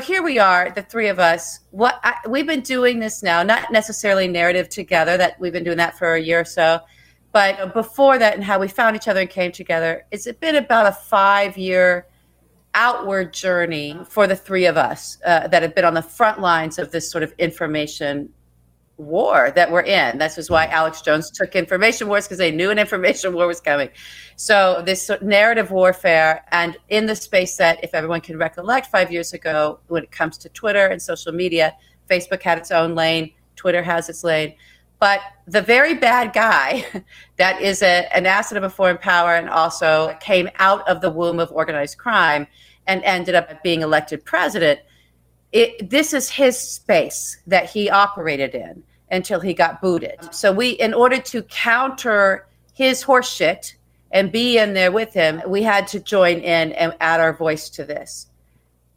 here we are, the three of us. What I, we've been doing this now, not necessarily narrative together. That we've been doing that for a year or so, but before that, and how we found each other and came together. It's been about a five-year outward journey for the three of us uh, that have been on the front lines of this sort of information war that we're in. This is why Alex Jones took information wars because they knew an information war was coming. So this narrative warfare, and in the space that, if everyone can recollect, five years ago, when it comes to Twitter and social media, Facebook had its own lane, Twitter has its lane. But the very bad guy that is a, an asset of a foreign power and also came out of the womb of organized crime and ended up being elected president. It, this is his space that he operated in until he got booted. So we, in order to counter his horseshit and be in there with him, we had to join in and add our voice to this.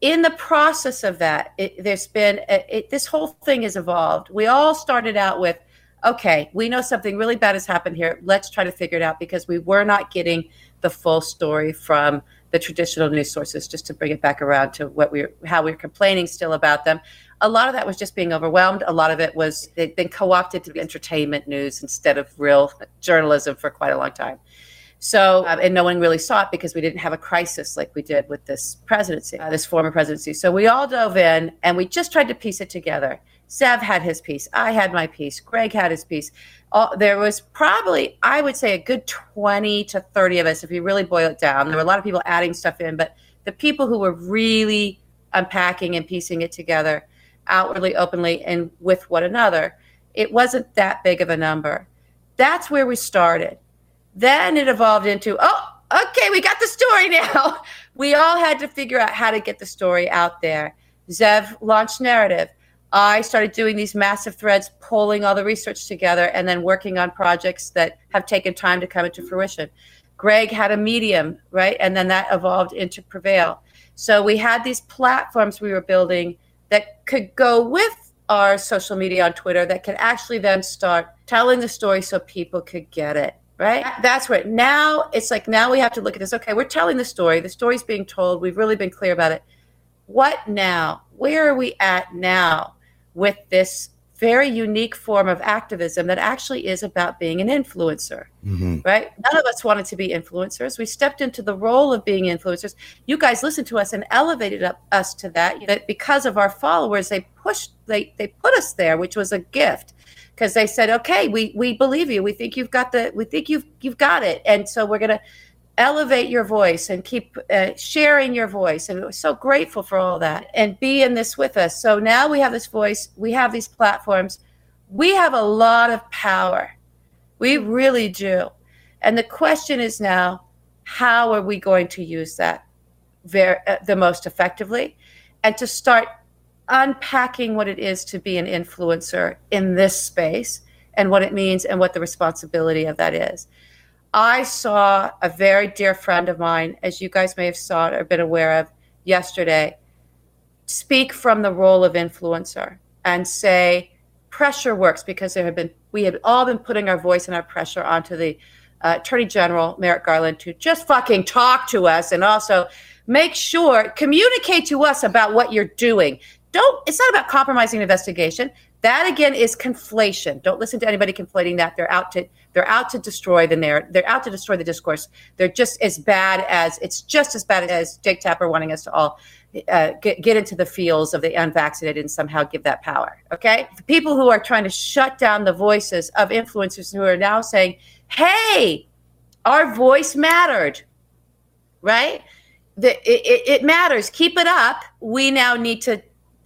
In the process of that, it, there's been it, this whole thing has evolved. We all started out with, okay, we know something really bad has happened here. Let's try to figure it out because we were not getting the full story from the traditional news sources. Just to bring it back around to what we how we we're complaining still about them a lot of that was just being overwhelmed. A lot of it was they'd been co-opted to be entertainment news instead of real journalism for quite a long time. So, um, and no one really saw it because we didn't have a crisis like we did with this presidency, uh, this former presidency. So we all dove in and we just tried to piece it together. Zev had his piece. I had my piece. Greg had his piece. All, there was probably, I would say, a good 20 to 30 of us, if you really boil it down. There were a lot of people adding stuff in, but the people who were really unpacking and piecing it together outwardly, openly, and with one another. It wasn't that big of a number. That's where we started. Then it evolved into, oh, okay, we got the story now. we all had to figure out how to get the story out there. Zev launched narrative. I started doing these massive threads, pulling all the research together, and then working on projects that have taken time to come into fruition. Greg had a medium, right? And then that evolved into Prevail. So we had these platforms we were building that could go with our social media on Twitter that could actually then start telling the story so people could get it. Right? That's where Now it's like now we have to look at this. Okay, we're telling the story. The story's being told. We've really been clear about it. What now? Where are we at now with this very unique form of activism that actually is about being an influencer, mm-hmm. right? None of us wanted to be influencers. We stepped into the role of being influencers. You guys listened to us and elevated up, us to that. That because of our followers, they pushed, they they put us there, which was a gift, because they said, "Okay, we we believe you. We think you've got the, we think you've you've got it, and so we're gonna." Elevate your voice and keep uh, sharing your voice. And we're so grateful for all that and be in this with us. So now we have this voice, we have these platforms, we have a lot of power. We really do. And the question is now, how are we going to use that very, uh, the most effectively? And to start unpacking what it is to be an influencer in this space and what it means and what the responsibility of that is. I saw a very dear friend of mine, as you guys may have saw or been aware of yesterday, speak from the role of influencer and say pressure works because there have been we have all been putting our voice and our pressure onto the uh, Attorney General Merrick Garland to just fucking talk to us and also make sure communicate to us about what you're doing. Don't it's not about compromising investigation. That again is conflation. Don't listen to anybody conflating that. They're out to they're out to destroy the narrative. They're out to destroy the discourse. They're just as bad as it's just as bad as Jake Tapper wanting us to all uh, get, get into the fields of the unvaccinated and somehow give that power. Okay, the people who are trying to shut down the voices of influencers who are now saying, "Hey, our voice mattered," right? The, it, it matters. Keep it up. We now need to,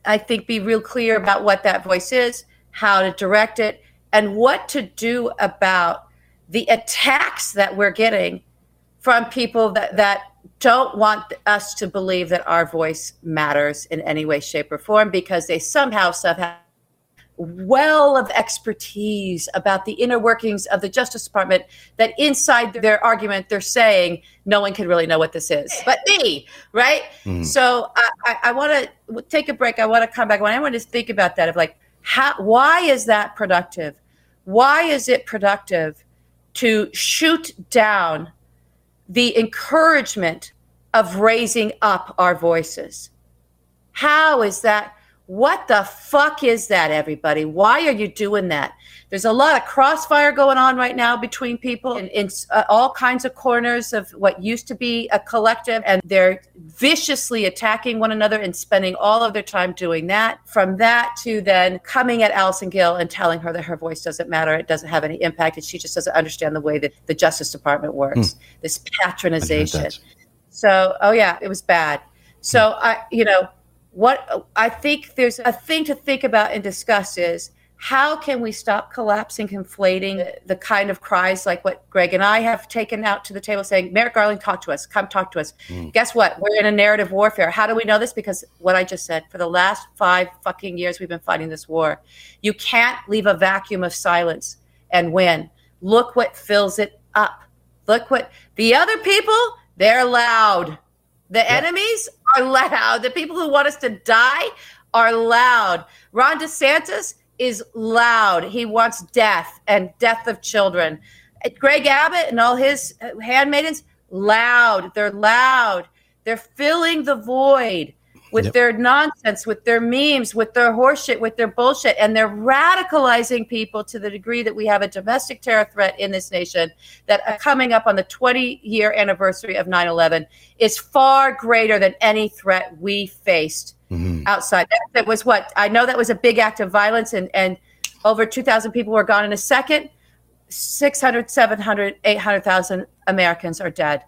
I think, be real clear about what that voice is, how to direct it, and what to do about the attacks that we're getting from people that, that don't want us to believe that our voice matters in any way, shape, or form because they somehow somehow well of expertise about the inner workings of the Justice Department that inside their argument they're saying no one can really know what this is but me, right? Mm. So I, I, I want to take a break. I want to come back. When I want to think about that of like how why is that productive? Why is it productive to shoot down the encouragement of raising up our voices? How is that? What the fuck is that, everybody? Why are you doing that? There's a lot of crossfire going on right now between people in, in uh, all kinds of corners of what used to be a collective, and they're viciously attacking one another and spending all of their time doing that. From that to then coming at Allison Gill and telling her that her voice doesn't matter, it doesn't have any impact, and she just doesn't understand the way that the Justice Department works. Hmm. This patronization. So, oh yeah, it was bad. So I, you know, what I think there's a thing to think about and discuss is how can we stop collapsing, conflating the, kind of cries like what Greg and I have taken out to the table saying, Merrick Garland, talk to us, come talk to us. Mm. Guess what? We're in a narrative warfare. How do we know this? Because what I just said, for the last five fucking years, we've been fighting this war. You can't leave a vacuum of silence and win. Look what fills it up. Look what the other people, they're loud. The yeah. enemies are loud. The people who want us to die are loud. Ron DeSantis is loud. He wants death and death of children. Greg Abbott and all his handmaidens, loud. They're loud. They're filling the void with yep. their nonsense, with their memes, with their horseshit, with their bullshit, and they're radicalizing people to the degree that we have a domestic terror threat in this nation that uh, coming up on the 20 year anniversary of 9 11 is far greater than any threat we faced mm-hmm. outside. That, that, was what I know that was a big act of violence, and, and over 2,000 people were gone in a second. 600, 700, 800,000 Americans are dead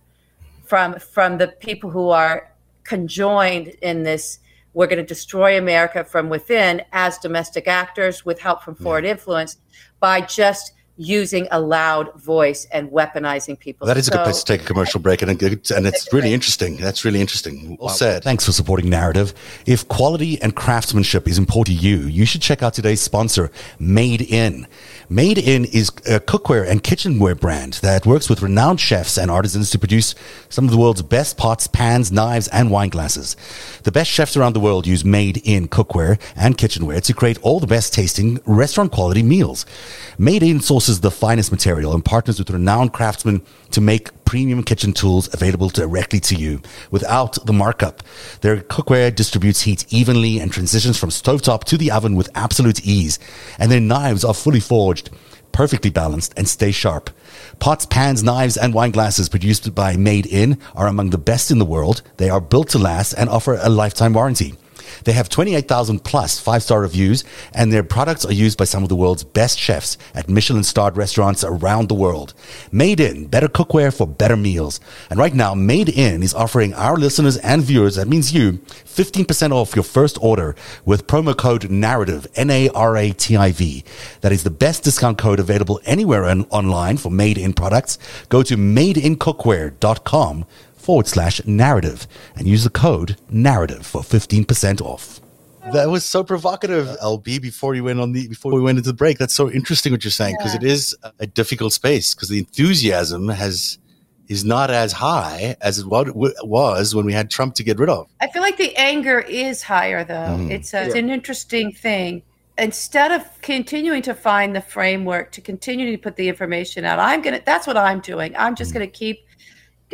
from from the people who are conjoined in this we're going to destroy America from within as domestic actors with help from foreign yeah. influence by just using a loud voice and weaponizing people. That is so, a good place to take a commercial break, and, and it's really interesting. That's really interesting. Well said. Thanks for supporting Narativ. If quality and craftsmanship is important to you, you should check out today's sponsor, Made In. Made In is a cookware and kitchenware brand that works with renowned chefs and artisans to produce some of the world's best pots, pans, knives, and wine glasses. The best chefs around the world use Made In cookware and kitchenware to create all the best tasting restaurant quality meals. Made In sources the finest material and partners with renowned craftsmen to make premium kitchen tools available directly to you without the markup. Their cookware distributes heat evenly and transitions from stovetop to the oven with absolute ease. And their knives are fully forged, perfectly balanced, and stay sharp. Pots, pans, knives, and wine glasses produced by Made In are among the best in the world. They are built to last and offer a lifetime warranty. They have 28,000 plus five star reviews, and their products are used by some of the world's best chefs at Michelin starred restaurants around the world. Made in, better cookware for better meals. And right now, Made in is offering our listeners and viewers, that means you, 15% off your first order with promo code narrative, N A R A T I V. That is the best discount code available anywhere on, online for made in products. Go to madeincookware.com forward slash narrative and use the code narrative for 15% off. That was so provocative, LB. Before you went on the before we went into the break, that's so interesting what you're saying because yeah. it is a difficult space because the enthusiasm has is not as high as it was when we had Trump to get rid of. I feel like the anger is higher though. Mm. It's, a, yeah. it's an interesting thing. Instead of continuing to find the framework to continue to put the information out, I'm gonna. That's what I'm doing. I'm just mm. gonna keep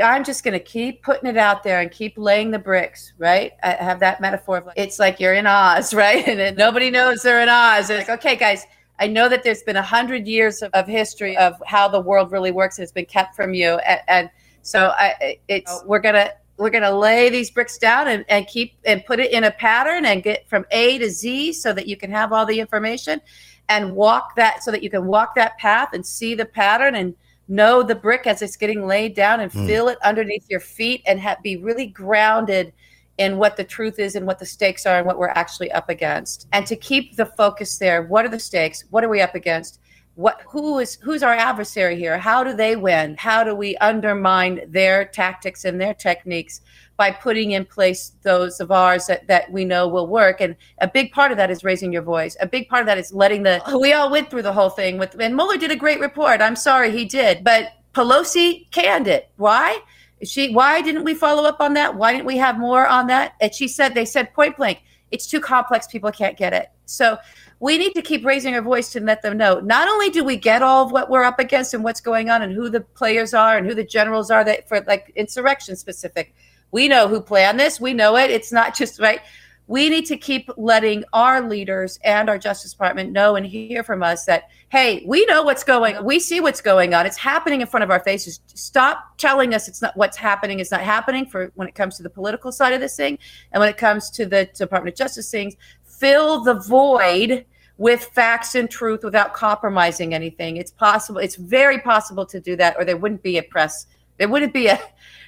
I'm just going to keep putting it out there and keep laying the bricks, right? I have that metaphor of like, it's like you're in Oz, right? And nobody knows they're in Oz. It's like, okay, guys, I know that there's been a hundred years of, of, history of how the world really works. And it's been kept from you. And, and so I, it's, oh. we're going to, we're going to lay these bricks down and, and keep and put it in a pattern and get from A to Z so that you can have all the information and walk that so that you can walk that path and see the pattern and know the brick as it's getting laid down and mm. feel it underneath your feet and ha- be really grounded in what the truth is and what the stakes are and what we're actually up against. And to keep the focus there what are the stakes? What are we up against? What who is who's our adversary here? How do they win? How do we undermine their tactics and their techniques by putting in place those of ours that, that we know will work. And a big part of that is raising your voice. A big part of that is letting the, oh. we all went through the whole thing with, and Mueller did a great report. I'm sorry he did, but Pelosi canned it. Why? She, why didn't we follow up on that? Why didn't we have more on that? And she said, they said point blank, it's too complex. People can't get it. So we need to keep raising our voice to let them know. Not only do we get all of what we're up against and what's going on and who the players are and who the generals are that for like insurrection specific, we know who planned this. We know it. It's not just right. we need to keep letting our leaders and our Justice Department know and hear from us that, hey, we know what's going on. We see what's going on. It's happening in front of our faces. Stop telling us it's not what's happening is not happening for when it comes to the political side of this thing. And when it comes to the Department of Justice things, fill the void with facts and truth without compromising anything. It's possible. It's very possible to do that, or there wouldn't be a press. There wouldn't be a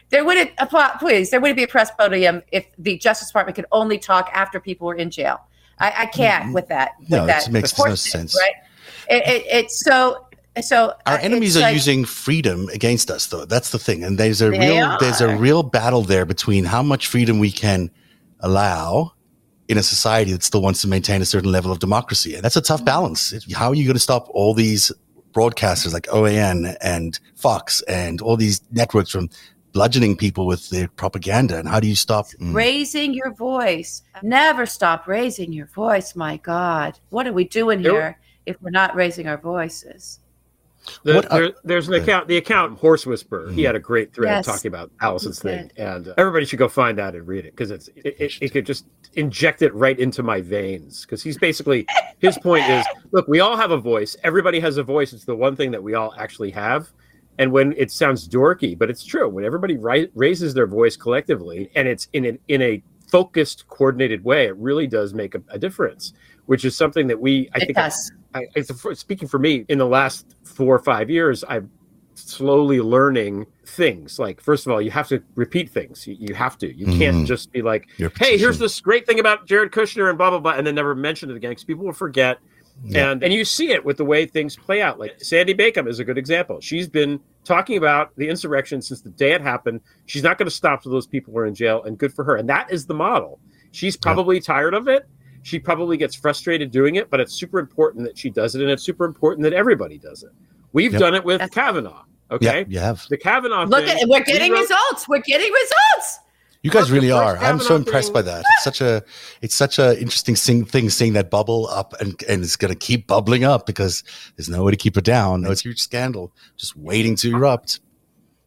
there wouldn't uh, please there wouldn't be a press podium if the Justice Department could only talk after people were in jail. I, I can't mm-hmm. with that. With no, that it makes no sense. Right? It, it, it's so so uh, our enemies are like, using freedom against us though that's the thing and there's a real are. there's a real battle there between how much freedom we can allow in a society that still wants to maintain a certain level of democracy and that's a tough mm-hmm. balance how are you going to stop all these broadcasters like OAN and Fox and all these networks from bludgeoning people with their propaganda. And how do you stop mm. raising your voice? Never stop raising your voice. My God, what are we doing here if we're not raising our voices? The, there, there's an account, the account Horse Whisperer. Mm. He had a great thread yes. talking about Allison's thing, and uh, everybody should go find that and read it because it's it, it, it, could just inject it right into my veins. Because he's basically his point is, look, we all have a voice. Everybody has a voice. It's the one thing that we all actually have and when it sounds dorky but it's true when everybody ri- raises their voice collectively and it's in a, in a focused coordinated way it really does make a, a difference which is something that we i it think does. I, I, speaking for me in the last four or five years i'm slowly learning things like first of all you have to repeat things you, you have to you mm-hmm. can't just be like hey here's this great thing about jared kushner and blah blah blah and then never mention it again because people will forget yeah. And and you see it with the way things play out. Like Sandy Bacon is a good example. She's been talking about the insurrection since the day it happened. She's not going to stop till those people are in jail, and good for her. And that is the model. She's probably yeah. tired of it. She probably gets frustrated doing it, but it's super important that she does it, and it's super important that everybody does it. We've yep. done it with That's Kavanaugh. Okay, yeah, you have the Kavanaugh. Look thing, at we're getting we wrote, results. We're getting results. You guys really are. I'm so impressed by that. It's such a it's such a interesting thing seeing that bubble up and and it's going to keep bubbling up because there's no way to keep it down. No, it's a huge scandal just waiting to erupt.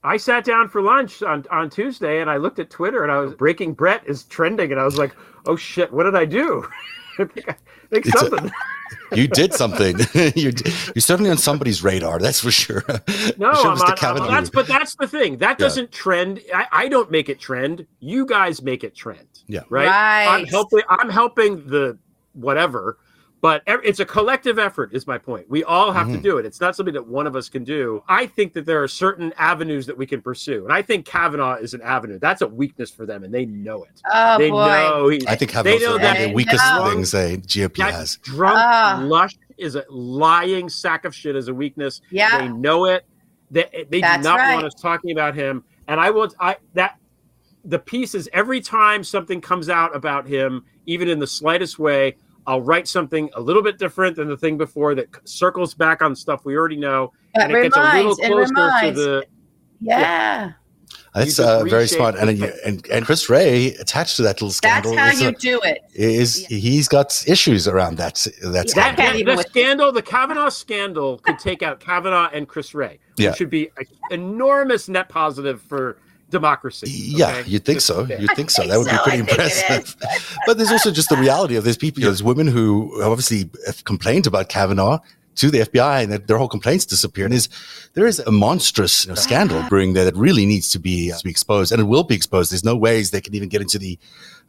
I sat down for lunch on, on Tuesday and I looked at Twitter and I was Breaking Brett is trending and I was like, oh shit, what did I do? I think, I think something. A, you did something. you're, you're certainly on somebody's radar. That's for sure. No, sure I'm on, I'm, that's but that's the thing. That doesn't yeah. trend. I, I, don't make it trend. You guys make it trend. Yeah. Right? right. I'm helping. I'm helping the whatever but it's a collective effort is my point we all have mm-hmm. to do it it's not something that one of us can do i think that there are certain avenues that we can pursue and i think kavanaugh is an avenue that's a weakness for them and they know it oh, they boy. know he, i think Kavanaugh's one of the weakest know. things a gop that has drunk uh. lush is a lying sack of shit is a weakness yeah they know it they, they do not right. want us talking about him and i will i that the piece is every time something comes out about him even in the slightest way I'll write something a little bit different than the thing before that circles back on stuff we already know, that and it reminds, gets a little closer to the yeah. yeah. That's uh, very smart, and, and and Chris Wray attached to that little scandal. That's how you a, do it. Is yeah. he's got issues around that that scandal? That, the scandal, the Kavanaugh scandal, could take out Kavanaugh and Chris Wray. Yeah, should be an enormous net positive for democracy. Yeah, okay? you'd think so. You'd think so. That would so. be pretty impressive. but there's also just the reality of there's people, there's women who obviously have complained about Kavanaugh to the FBI and their whole complaints disappeared. Is there is a monstrous you know, scandal brewing there that really needs to be, uh, to be exposed, and it will be exposed. There's no ways they can even get into the.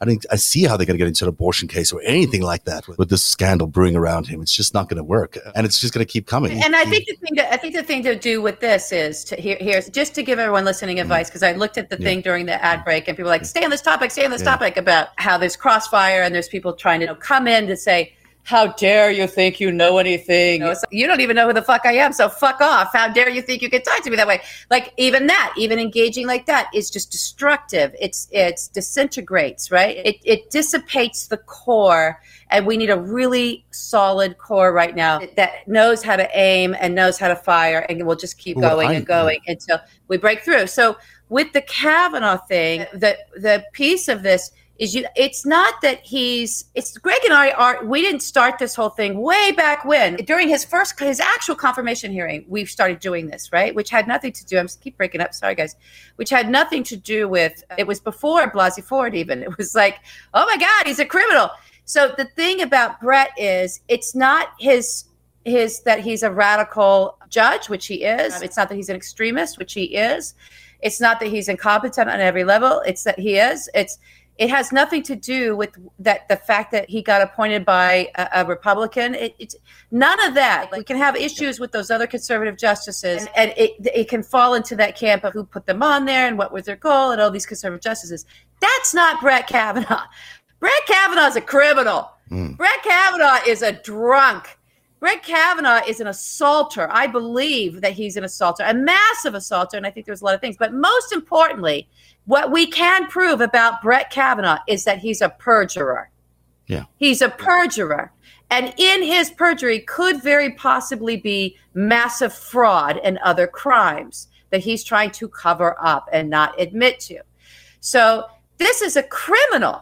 I think I see how they're going to get into an abortion case or anything like that with, with this scandal brewing around him. It's just not going to work, and it's just going to keep coming. And I think the thing to, I think the thing to do with this is to here, here's just to give everyone listening mm-hmm. advice because I looked at the yeah. thing during the ad break and people were like, stay on this topic, stay on this yeah. topic about how there's crossfire and there's people trying to you know, come in to say how dare you think you know anything? You, know, you, don't even know who the fuck I am, so fuck off. How dare you think you can talk to me that way? Like even that, even engaging like that is just destructive. It's it's disintegrates, right? It it dissipates the core, and we need a really solid core right now that knows how to aim and knows how to fire, and we'll just keep well, going I, and going yeah. until we break through. So with the Kavanaugh thing, the the piece of this is you it's not that he's it's greg and i are we didn't start this whole thing way back when. During his first his actual confirmation hearing we started doing this right? Which had nothing to do i'm keep breaking up sorry guys. Which had nothing to do with it was before blasey ford even. It was like oh my god he's a criminal. So the thing about brett is it's not his his that he's a radical judge which he is. It's not that he's an extremist which he is. It's not that he's incompetent on every level. It's that he is. It's it has nothing to do with that the fact that he got appointed by a, a republican. It, it's none of that. Like, we can have issues with those other conservative justices and it, it can fall into that camp of who put them on there and what was their goal and all these conservative justices. That's not brett kavanaugh. Brett kavanaugh is a criminal. Mm. brett kavanaugh is a drunk Brett Kavanaugh is an assaulter. I believe that he's an assaulter, a massive assaulter, and I think there's a lot of things. But most importantly, what we can prove about Brett Kavanaugh is that he's a perjurer. Yeah. He's a perjurer. And in his perjury could very possibly be massive fraud and other crimes that he's trying to cover up and not admit to. So this is a criminal.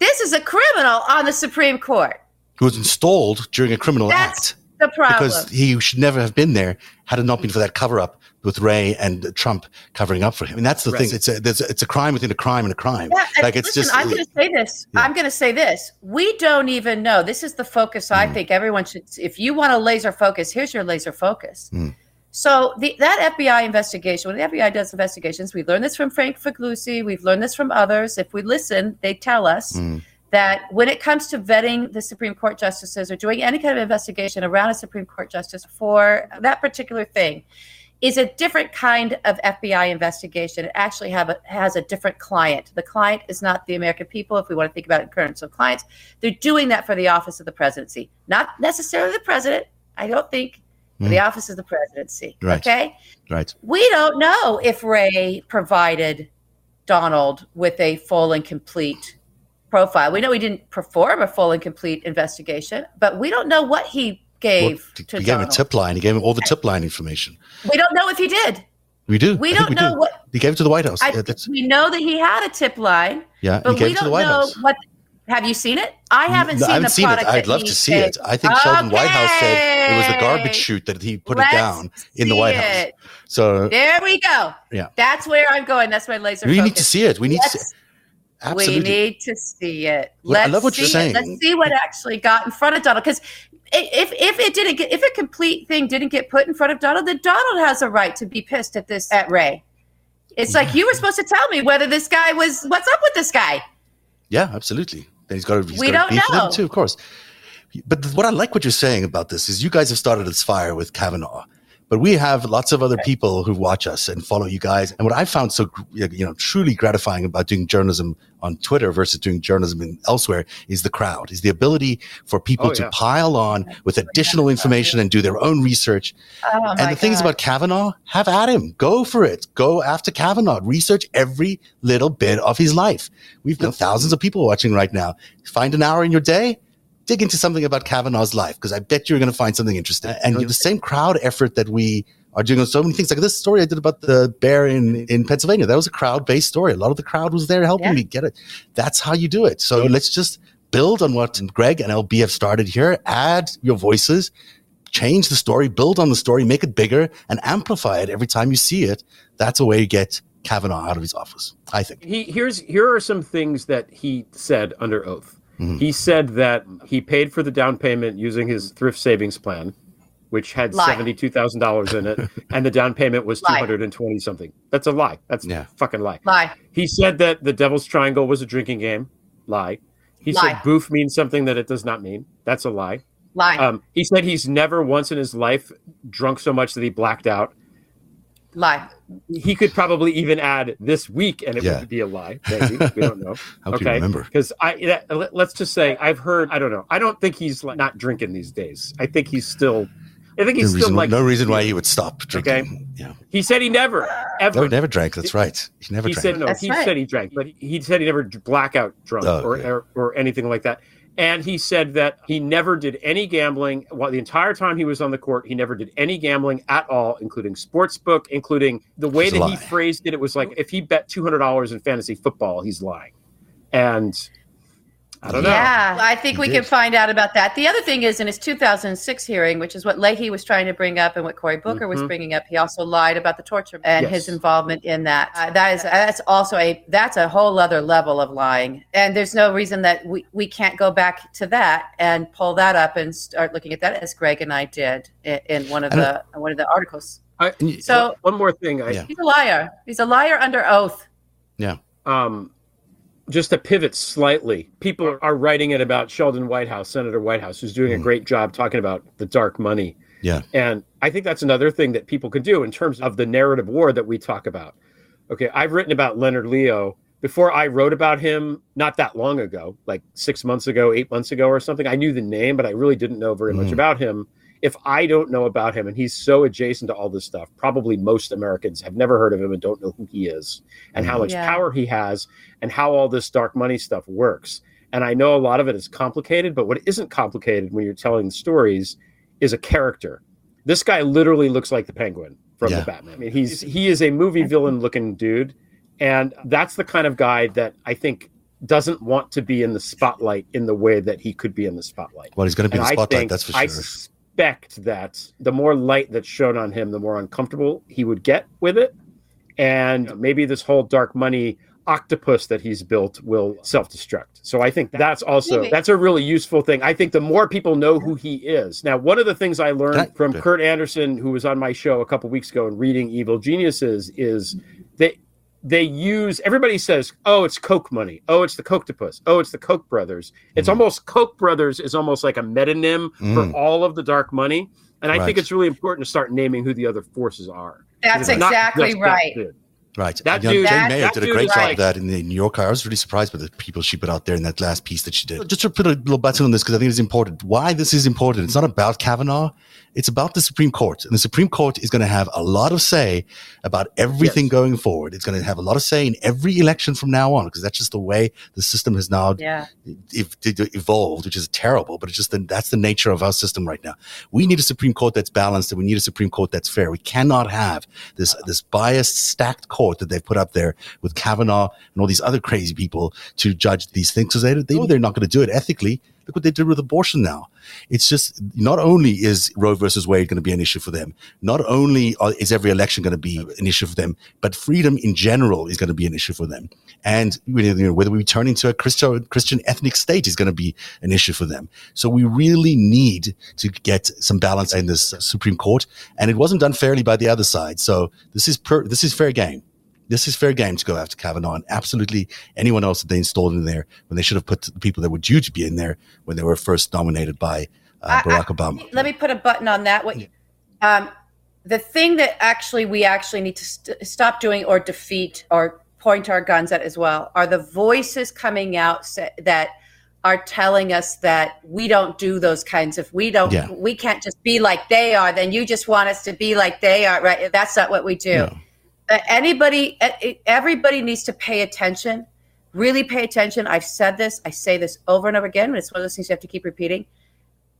This is a criminal on the Supreme Court who was installed during a criminal That's act. The problem. Because he should never have been there had it not been for that cover up with Wray and Trump covering up for him. And that's the right. thing. It's a, a, it's a crime within a crime and a crime. Yeah, like it's listen, just. I'm going to say this. Yeah. I'm going to say this. We don't even know. This is the focus. Mm. I think everyone should. If you want a laser focus, here's your laser focus. Mm. So the, that FBI investigation, when the FBI does investigations, we learned this from Frank Figliuzzi. We've learned this from others. If we listen, they tell us. Mm that when it comes to vetting the Supreme Court justices or doing any kind of investigation around a Supreme Court justice for that particular thing, is a different kind of FBI investigation. It actually have a, has a different client. The client is not the American people, if we want to think about it in terms of clients. They're doing that for the office of the presidency, not necessarily the president. I don't think mm. the office of the presidency. Right. Okay. Right. We don't know if Wray provided Donald with a full and complete profile. We know he didn't perform a full and complete investigation, but we don't know what he gave well, to He gave him a tip line. He gave him all the tip line information. We don't know if he did. We do. We I don't we know do. what he gave it to the White House. I, yeah, we know that he had a tip line. Yeah, but we don't know House. what. Have you seen it? I haven't no, seen I haven't the seen it. I'd love to see it. I think okay. Sheldon Whitehouse said it was the garbage chute that he put Let's it down in the White House. It. So there we go. Yeah, that's where I'm going. That's my laser. We focus. need to see it. We need Let's, to. See Absolutely. We need to see it. Let's I love what you're saying. It. Let's see what actually got in front of Donald. Because if if it didn't get if a complete thing didn't get put in front of Donald, then Donald has a right to be pissed at this at Wray. It's like you were supposed to tell me whether this guy was what's up with this guy. Yeah, absolutely. Then he's got to. He's we got don't know too, of course. But what I like what you're saying about this is you guys have started this fire with Kavanaugh. But we have lots of other people who watch us and follow you guys. And what I found so, you know, truly gratifying about doing journalism on Twitter versus doing journalism in elsewhere is the crowd, is the ability for people oh, to pile on with additional information and do their own research. Oh, and the God. things about Kavanaugh, have at him. Go for it. Go after Kavanaugh. Research every little bit of his life. We've got thousands of people watching right now. Find an hour in your day dig into something about Kavanaugh's life because I bet you're going to find something interesting. And the same crowd effort that we are doing on so many things, like this story I did about the bear in, in Pennsylvania. That was a crowd based story. A lot of the crowd was there helping yeah. me get it. That's how you do it. So let's just build on what Greg and LB have started here. Add your voices, change the story, build on the story, make it bigger, and amplify it every time you see it. That's a way you get Kavanaugh out of his office. I think. He here's here are some things that he said under oath. Mm-hmm. He said that he paid for the down payment using his thrift savings plan, which had seventy-two thousand dollars in it, and the down payment was two hundred and twenty something. That's a lie. That's yeah. fucking lie. Lie. He said that the Devil's Triangle was a drinking game. Lie. He lie. said boof means something that it does not mean. That's a lie. Lie. Um, he said he's never once in his life drunk so much that he blacked out. Lie. He could probably even add this week, and it yeah. would be a lie. Maybe we don't know. How okay, remember? Because I let's just say I've heard. I don't know. I don't think he's like, not drinking these days. I think he's still. I think he's no still reason, like no reason why he would stop drinking. Okay. Yeah. He said he never ever. No, never drank. That's right. He never. He drank. said no. That's he right. said he drank, but he said he never blackout drunk oh, or, yeah. or or anything like that. And he said that he never did any gambling while the entire time he was on the court. He never did any gambling at all, including sports book, including the way that he phrased it. It was like if he bet two hundred dollars in fantasy football, he's lying. And I don't know. Yeah, I think we can find out about that. The other thing is in his 2006 hearing, which is what Leahy was trying to bring up and what Cory Booker mm-hmm. was bringing up, he also lied about the torture and yes. his involvement in that. Uh, that is that's also a that's a whole other level of lying. And there's no reason that we, we can't go back to that and pull that up and start looking at that as Greg and I did in, in one of the one of the articles. I, so one more thing, I, yeah. he's a liar. He's a liar under oath. Yeah. Um, just to pivot slightly, people are writing it about Sheldon Whitehouse, Senator Whitehouse, who's doing a great job talking about the dark money. Yeah. And I think that's another thing that people could do in terms of the narrative war that we talk about. Okay, I've written about Leonard Leo before I wrote about him not that long ago, like six months ago, eight months ago, or something. I knew the name, but I really didn't know very mm. much about him if I don't know about him and he's so adjacent to all this stuff, probably most Americans have never heard of him and don't know who he is and how mm-hmm. much yeah. power he has and how all this dark money stuff works. And I know a lot of it is complicated, but what isn't complicated when you're telling stories is a character. This guy literally looks like the penguin from yeah. the Batman. I mean, he's he is a movie villain looking dude. And that's the kind of guy that I think doesn't want to be in the spotlight in the way that he could be in the spotlight. Well, he's going to be in the spotlight, that's for sure. I expect that the more light that's shown on him, the more uncomfortable he would get with it. And maybe this whole dark money octopus that he's built will self-destruct. So I think that's also maybe. that's a really useful thing. I think the more people know who he is. Now, one of the things I learned that, from Kurt Andersen, who was on my show a couple weeks ago and reading Evil Geniuses is that they use everybody says oh it's Koch money. Oh it's the kochtopus oh it's the koch brothers. It's mm. almost koch brothers is almost like a metonym mm. for all of the dark money. And i right. think it's really important to start naming who the other forces are. That's exactly right Right. That dude, Jane Mayer did a great job of that in the New Yorker. I was really surprised by the people she put out there in that last piece that she did. Just to put a little button on this, because I think it's important. Why this is important. It's not about Kavanaugh. It's about the Supreme Court. And the Supreme Court is going to have a lot of say about everything yes. going forward. It's going to have a lot of say in every election from now on, because that's just the way the system has now yeah. evolved, which is terrible, but it's just the, that's the nature of our system right now. We need a Supreme Court that's balanced and we need a Supreme Court that's fair. We cannot have this, this biased, stacked court court that they've put up there with Kavanaugh and all these other crazy people to judge these things because they, they know they're not going to do it ethically. Look what they did with abortion now. It's just not only is Roe versus Wade going to be an issue for them, not only are, is every election going to be an issue for them, but freedom in general is going to be an issue for them. And you know, whether we turn into a Christian, Christian ethnic state is going to be an issue for them. So we really need to get some balance in this Supreme Court. And it wasn't done fairly by the other side. So this is per, this is fair game this is fair game to go after Kavanaugh and absolutely anyone else that they installed in there when they should have put the people that were due to be in there when they were first nominated by uh, Barack I, Obama. Let me put a button on that. What, um, the thing that actually we actually need to st- stop doing or defeat or point our guns at as well are the voices coming out that are telling us that we don't do those kinds of we don't yeah. we can't just be like they are then you just want us to be like they are right that's not what we do no anybody, everybody needs to pay attention. Really pay attention. I've said this. I say this over and over again. It's one of those things you have to keep repeating.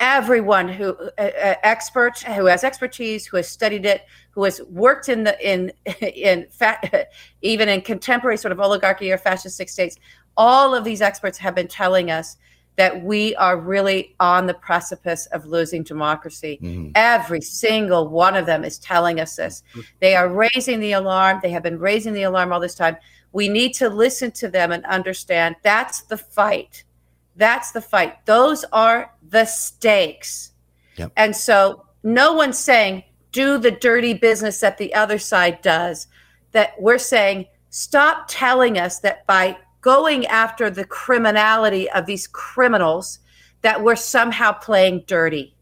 Everyone who uh, uh, expert who has expertise, who has studied it, who has worked in the in in fat, even in contemporary sort of oligarchy or fascistic states, all of these experts have been telling us that we are really on the precipice of losing democracy. Mm-hmm. Every single one of them is telling us this. They are raising the alarm. They have been raising the alarm all this time. We need to listen to them and understand that's the fight. That's the fight. Those are the stakes. Yep. And so no one's saying do the dirty business that the other side does. That we're saying stop telling us that by going after the criminality of these criminals that we're somehow playing dirty.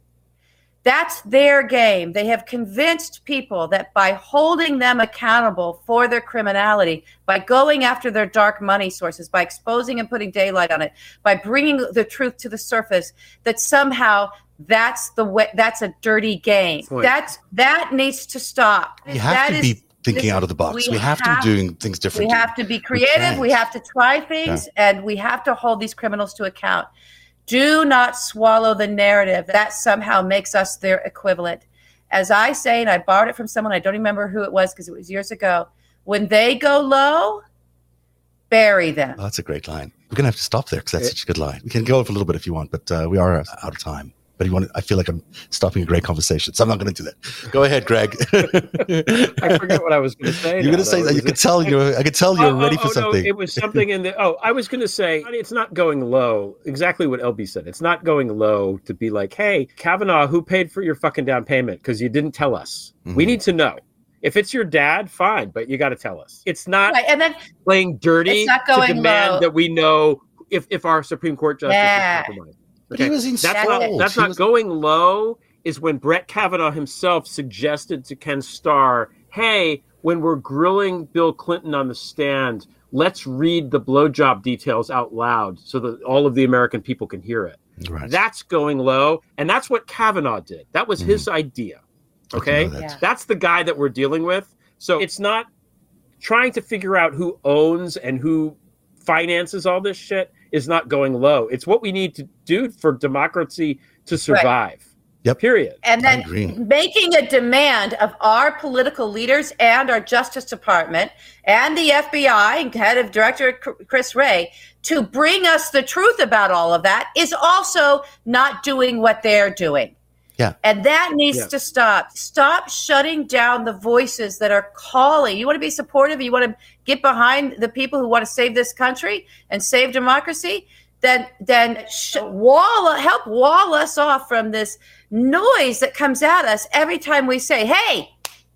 That's their game. They have convinced people that by holding them accountable for their criminality, by going after their dark money sources, by exposing and putting daylight on it, by bringing the truth to the surface, that somehow that's the way that's a dirty game. That's that needs to stop. You have that to is, be thinking this, out of the box. We, we have, have, to be doing things differently. We have to be creative. We, we have to try things, yeah. and we have to hold these criminals to account. Do not swallow the narrative that somehow makes us their equivalent. As I say, and I borrowed it from someone, I don't remember who it was because it was years ago. When they go low, bury them. Oh, that's a great line. we're gonna have to stop there because that's it, such a good line. We can go for a little bit if you want, but uh, we are out of time but you want I feel like I'm stopping a great conversation, so I'm not going to do that. Go ahead, Greg. I forget what I was going to say. You're going to say that you could tell you I could tell you're oh, ready oh, for oh, something. No, it was something in the Oh, I was going to say it's not going low. Exactly what LB said. It's not going low to be like, "Hey, Kavanaugh, who paid for your fucking down payment because you didn't tell us? Mm-hmm. We need to know." If it's your dad, fine, but you got to tell us. It's not right, and then playing dirty to demand low. that we know if, if our Supreme Court justice yeah. is compromised. But okay. he was insane. That's not, that's not was... going low. Is when Brett Kavanaugh himself suggested to Ken Starr, "Hey, when we're grilling Bill Clinton on the stand, let's read the blowjob details out loud so that all of the American people can hear it." Right. That's going low, and that's what Kavanaugh did. That was mm. his idea. Okay, yeah. that's the guy that we're dealing with. So it's not trying to figure out who owns and who finances all this shit is not going low. It's what we need to do for democracy to survive. Right. Yep. Period. And then making a demand of our political leaders and our Justice Department and the FBI and head of Director Chris Wray to bring us the truth about all of that is also not doing what they're doing. Yeah. And that needs yeah. to stop. Stop shutting down the voices that are calling. You want to be supportive, you want to get behind the people who want to save this country and save democracy, then then sh- wall help wall us off from this noise that comes at us every time we say, "Hey,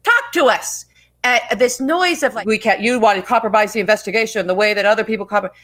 talk to us." Uh, this noise of like we can't you want to compromise the investigation the way that other people compromise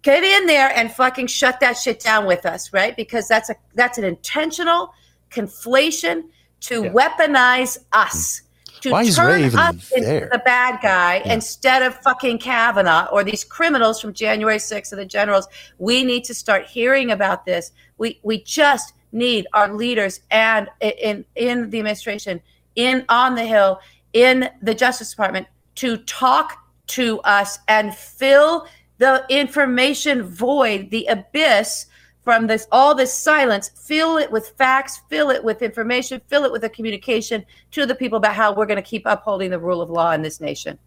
get in there and fucking shut that shit down with us right because that's a that's an intentional conflation to yeah. weaponize us to Why turn us into the bad guy yeah. instead of fucking Kavanaugh or these criminals from January 6th and the generals. We need to start hearing about this. We we just need our leaders and in in the administration, in on the Hill, in the Justice Department to talk to us and fill the information void, the abyss from this all this silence fill it with facts fill it with information fill it with a communication to the people about how we're going to keep upholding the rule of law in this nation.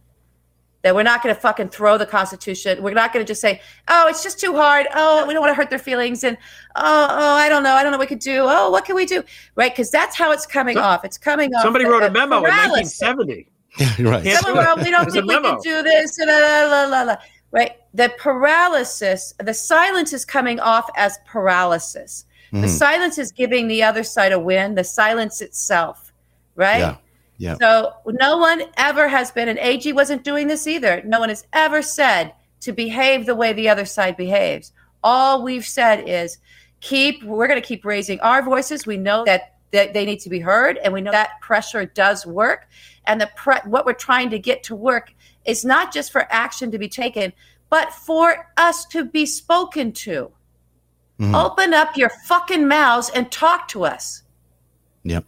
That we're not going to fucking throw the constitution we're not going to just say oh it's just too hard. Oh we don't want to hurt their feelings and oh, oh i don't know i don't know what we could do. Oh what can we do? Right? Because that's how it's coming so, off. It's coming off somebody wrote a memo paralysis. in 1970 yeah, right. Someone wrote, we don't think we can do this. La, la, la, la right? The paralysis, the silence is coming off as paralysis. Mm-hmm. The silence is giving the other side a win, the silence itself, right? Yeah. Yeah. So no one ever has been, and AG wasn't doing this either. No one has ever said to behave the way the other side behaves. All we've said is keep, we're going to keep raising our voices. We know that, that they need to be heard, and we know that pressure does work. And the pre- what we're trying to get to work is not just for action to be taken, but for us to be spoken to. Mm-hmm. Open up your fucking mouths and talk to us. Yep.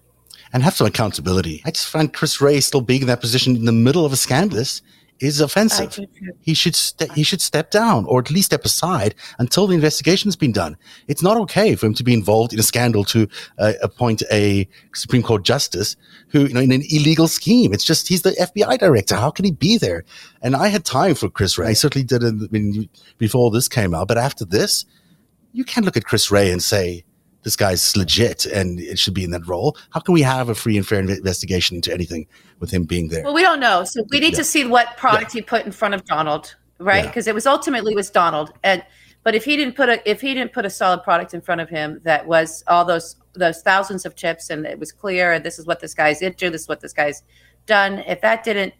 And have some accountability. I just find Chris Wray still being in that position in the middle of a scandalous is offensive. He should ste- he should step down or at least step aside until the investigation's been done. It's not okay for him to be involved in a scandal to uh, appoint a Supreme Court justice who you know in an illegal scheme. It's just he's the FBI director. How can he be there? And I had time for Chris Wray. I certainly did not mean before this came out, but after this, you can't look at Chris Wray and say this guy's legit and it should be in that role. How can we have a free and fair investigation into anything with him being there? Well, we don't know. So we need yeah. to see what product yeah. he put in front of Donald, right? Because yeah. it was ultimately was Donald. And but if he didn't put a if he didn't put a solid product in front of him that was all those those thousands of chips and it was clear and this is what this guy's into, this is what this guy's done. If that didn't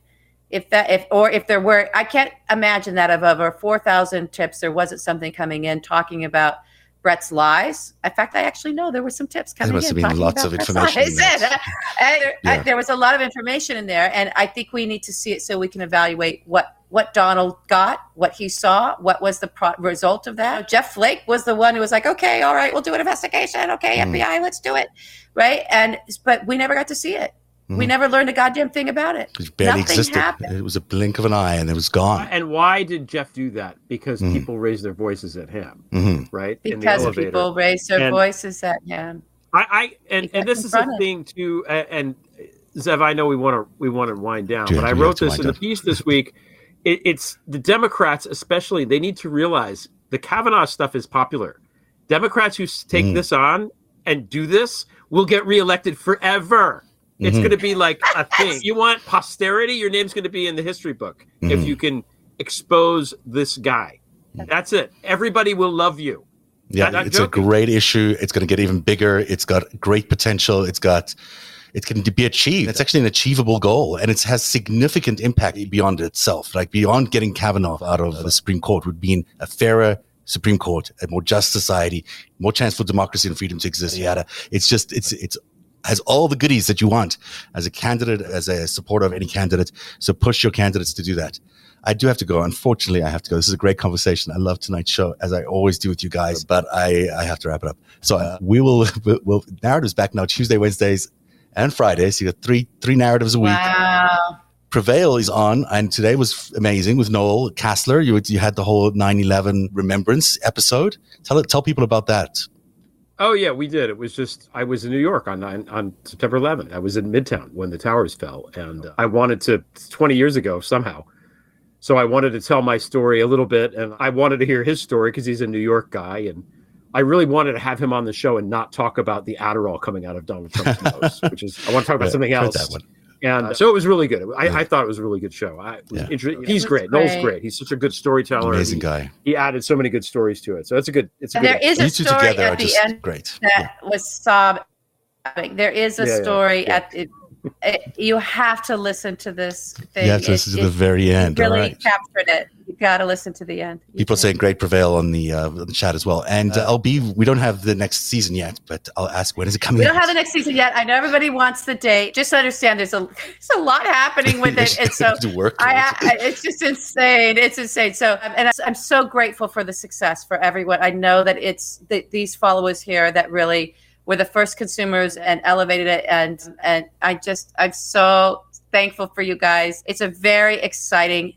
if that if or if there were I can't imagine that of over four thousand tips there wasn't something coming in talking about Brett's lies. In fact, I actually know there were some tips coming there must in. Have been lots of information. there. I, yeah. There was a lot of information in there, and I think we need to see it so we can evaluate what what Donald got, what he saw, what was the pro- result of that. Jeff Flake was the one who was like, "Okay, all right, we'll do an investigation. Okay, mm. FBI, let's do it." Right, and but we never got to see it. Mm-hmm. We never learned a goddamn thing about it. It barely Nothing existed. Happened. It was a blink of an eye and it was gone. And why did Jeff do that? Because mm-hmm. people raised their voices at him, mm-hmm. right? Because people raised their and voices at him. I, I and, and this is the thing too. And Zev, I know we want to we want to wind down, Dude, but I wrote this in the piece this week. It, it's the Democrats, especially. They need to realize the Kavanaugh stuff is popular. Democrats who take mm. this on and do this will get reelected forever. It's mm-hmm. going to be like a thing. You want posterity? Your name's going to be in the history book mm-hmm. if you can expose this guy. That's it. Everybody will love you. Yeah, Not, it's joking. a great issue. It's going to get even bigger. It's got great potential. It's got it can be achieved. It's actually an achievable goal, and it has significant impact beyond itself. Like beyond getting Kavanaugh out of the Supreme Court would mean a fairer Supreme Court, a more just society, more chance for democracy and freedom to exist. Yada. It's just it's it's has all the goodies that you want as a candidate, as a supporter of any candidate. So push your candidates to do that. I do have to go. Unfortunately, I have to go. This is a great conversation. I love tonight's show, as I always do with you guys, but I, I have to wrap it up. So uh, we will, we'll, Narativ's back now Tuesday, Wednesdays, and Fridays. You got three, three Narativs a week. Wow. Prevail is on, and today was amazing with Noel Casler. You, you had the whole 9 11 remembrance episode. Tell, tell people about that. Oh yeah, we did. It was just I was in New York on on September 11th. I was in Midtown when the towers fell, and uh, I wanted to 20 years ago somehow. So I wanted to tell my story a little bit, and I wanted to hear his story because he's a New York guy, and I really wanted to have him on the show and not talk about the Adderall coming out of Donald Trump's nose, which is I want to talk about right, something else. And uh, so it was really good. I, I, thought it was a really good show. I, yeah. inter- he's great. great. Noel's great. He's such a good storyteller. Amazing he, guy. He added so many good stories to it. So it's a good. It's a good. There is a story at the end great. that yeah. was sobbing. There is a yeah, story at the it, you have to listen to this thing. You have to listen it, to the very end. Really right. captured it. You got to listen to the end. You People can. saying great prevail on the, uh, the chat as well. And uh, LB, we don't have the next season yet, but I'll ask when is it coming? We don't out? have the next season yet. I know everybody wants the date. Just understand there's a there's a lot happening with it, and so work I, I, it's just insane. It's insane. So, and I'm so grateful for the success for everyone. I know that it's the, these followers here that really were the first consumers and elevated it and and I just I'm so thankful for you guys. It's a very exciting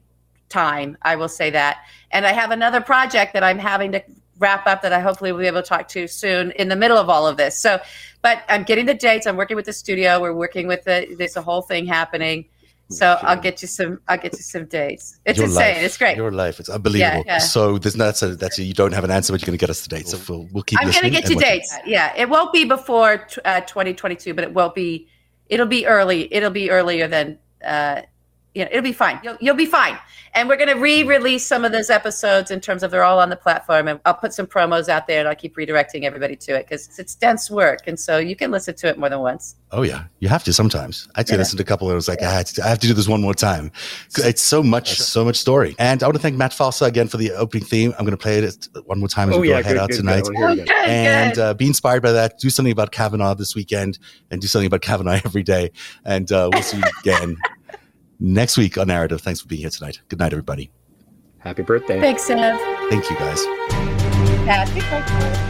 time, I will say that. And I have another project that I'm having to wrap up that I hopefully will be able to talk to soon in the middle of all of this. So, but I'm getting the dates. I'm working with the studio. We're working with the there's a whole thing happening. So sure. I'll get you some. I'll get you some dates. It's your insane. Life. It's great. Your life. It's unbelievable. Yeah, yeah. So there's not that's a, that's a, you don't have an answer, but you're going to get us the dates. So we'll we'll keep. I'm going to get you dates. Yeah, it won't be before uh, 2022, but it will be. It'll be early. It'll be earlier than. Uh, you know, it'll be fine. You'll, you'll be fine. And we're going to re-release some of those episodes in terms of they're all on the platform, and I'll put some promos out there, and I'll keep redirecting everybody to it because it's dense work, and so you can listen to it more than once. Oh yeah, you have to sometimes. I yeah. listened to a couple, and I was like, I, to, I, have to do this one more time. It's so much, so much story. And I want to thank Matt Falsa again for the opening theme. I'm going to play it one more time as oh, we yeah, go head out good, tonight. Good. Oh, and uh, be inspired by that. Do something about Kavanaugh this weekend, and do something about Kavanaugh every day. And uh, we'll see you again next week on Narativ. Thanks for being here tonight. Good night, everybody. Happy birthday. Thanks, Zev. Thank you, guys. Happy birthday.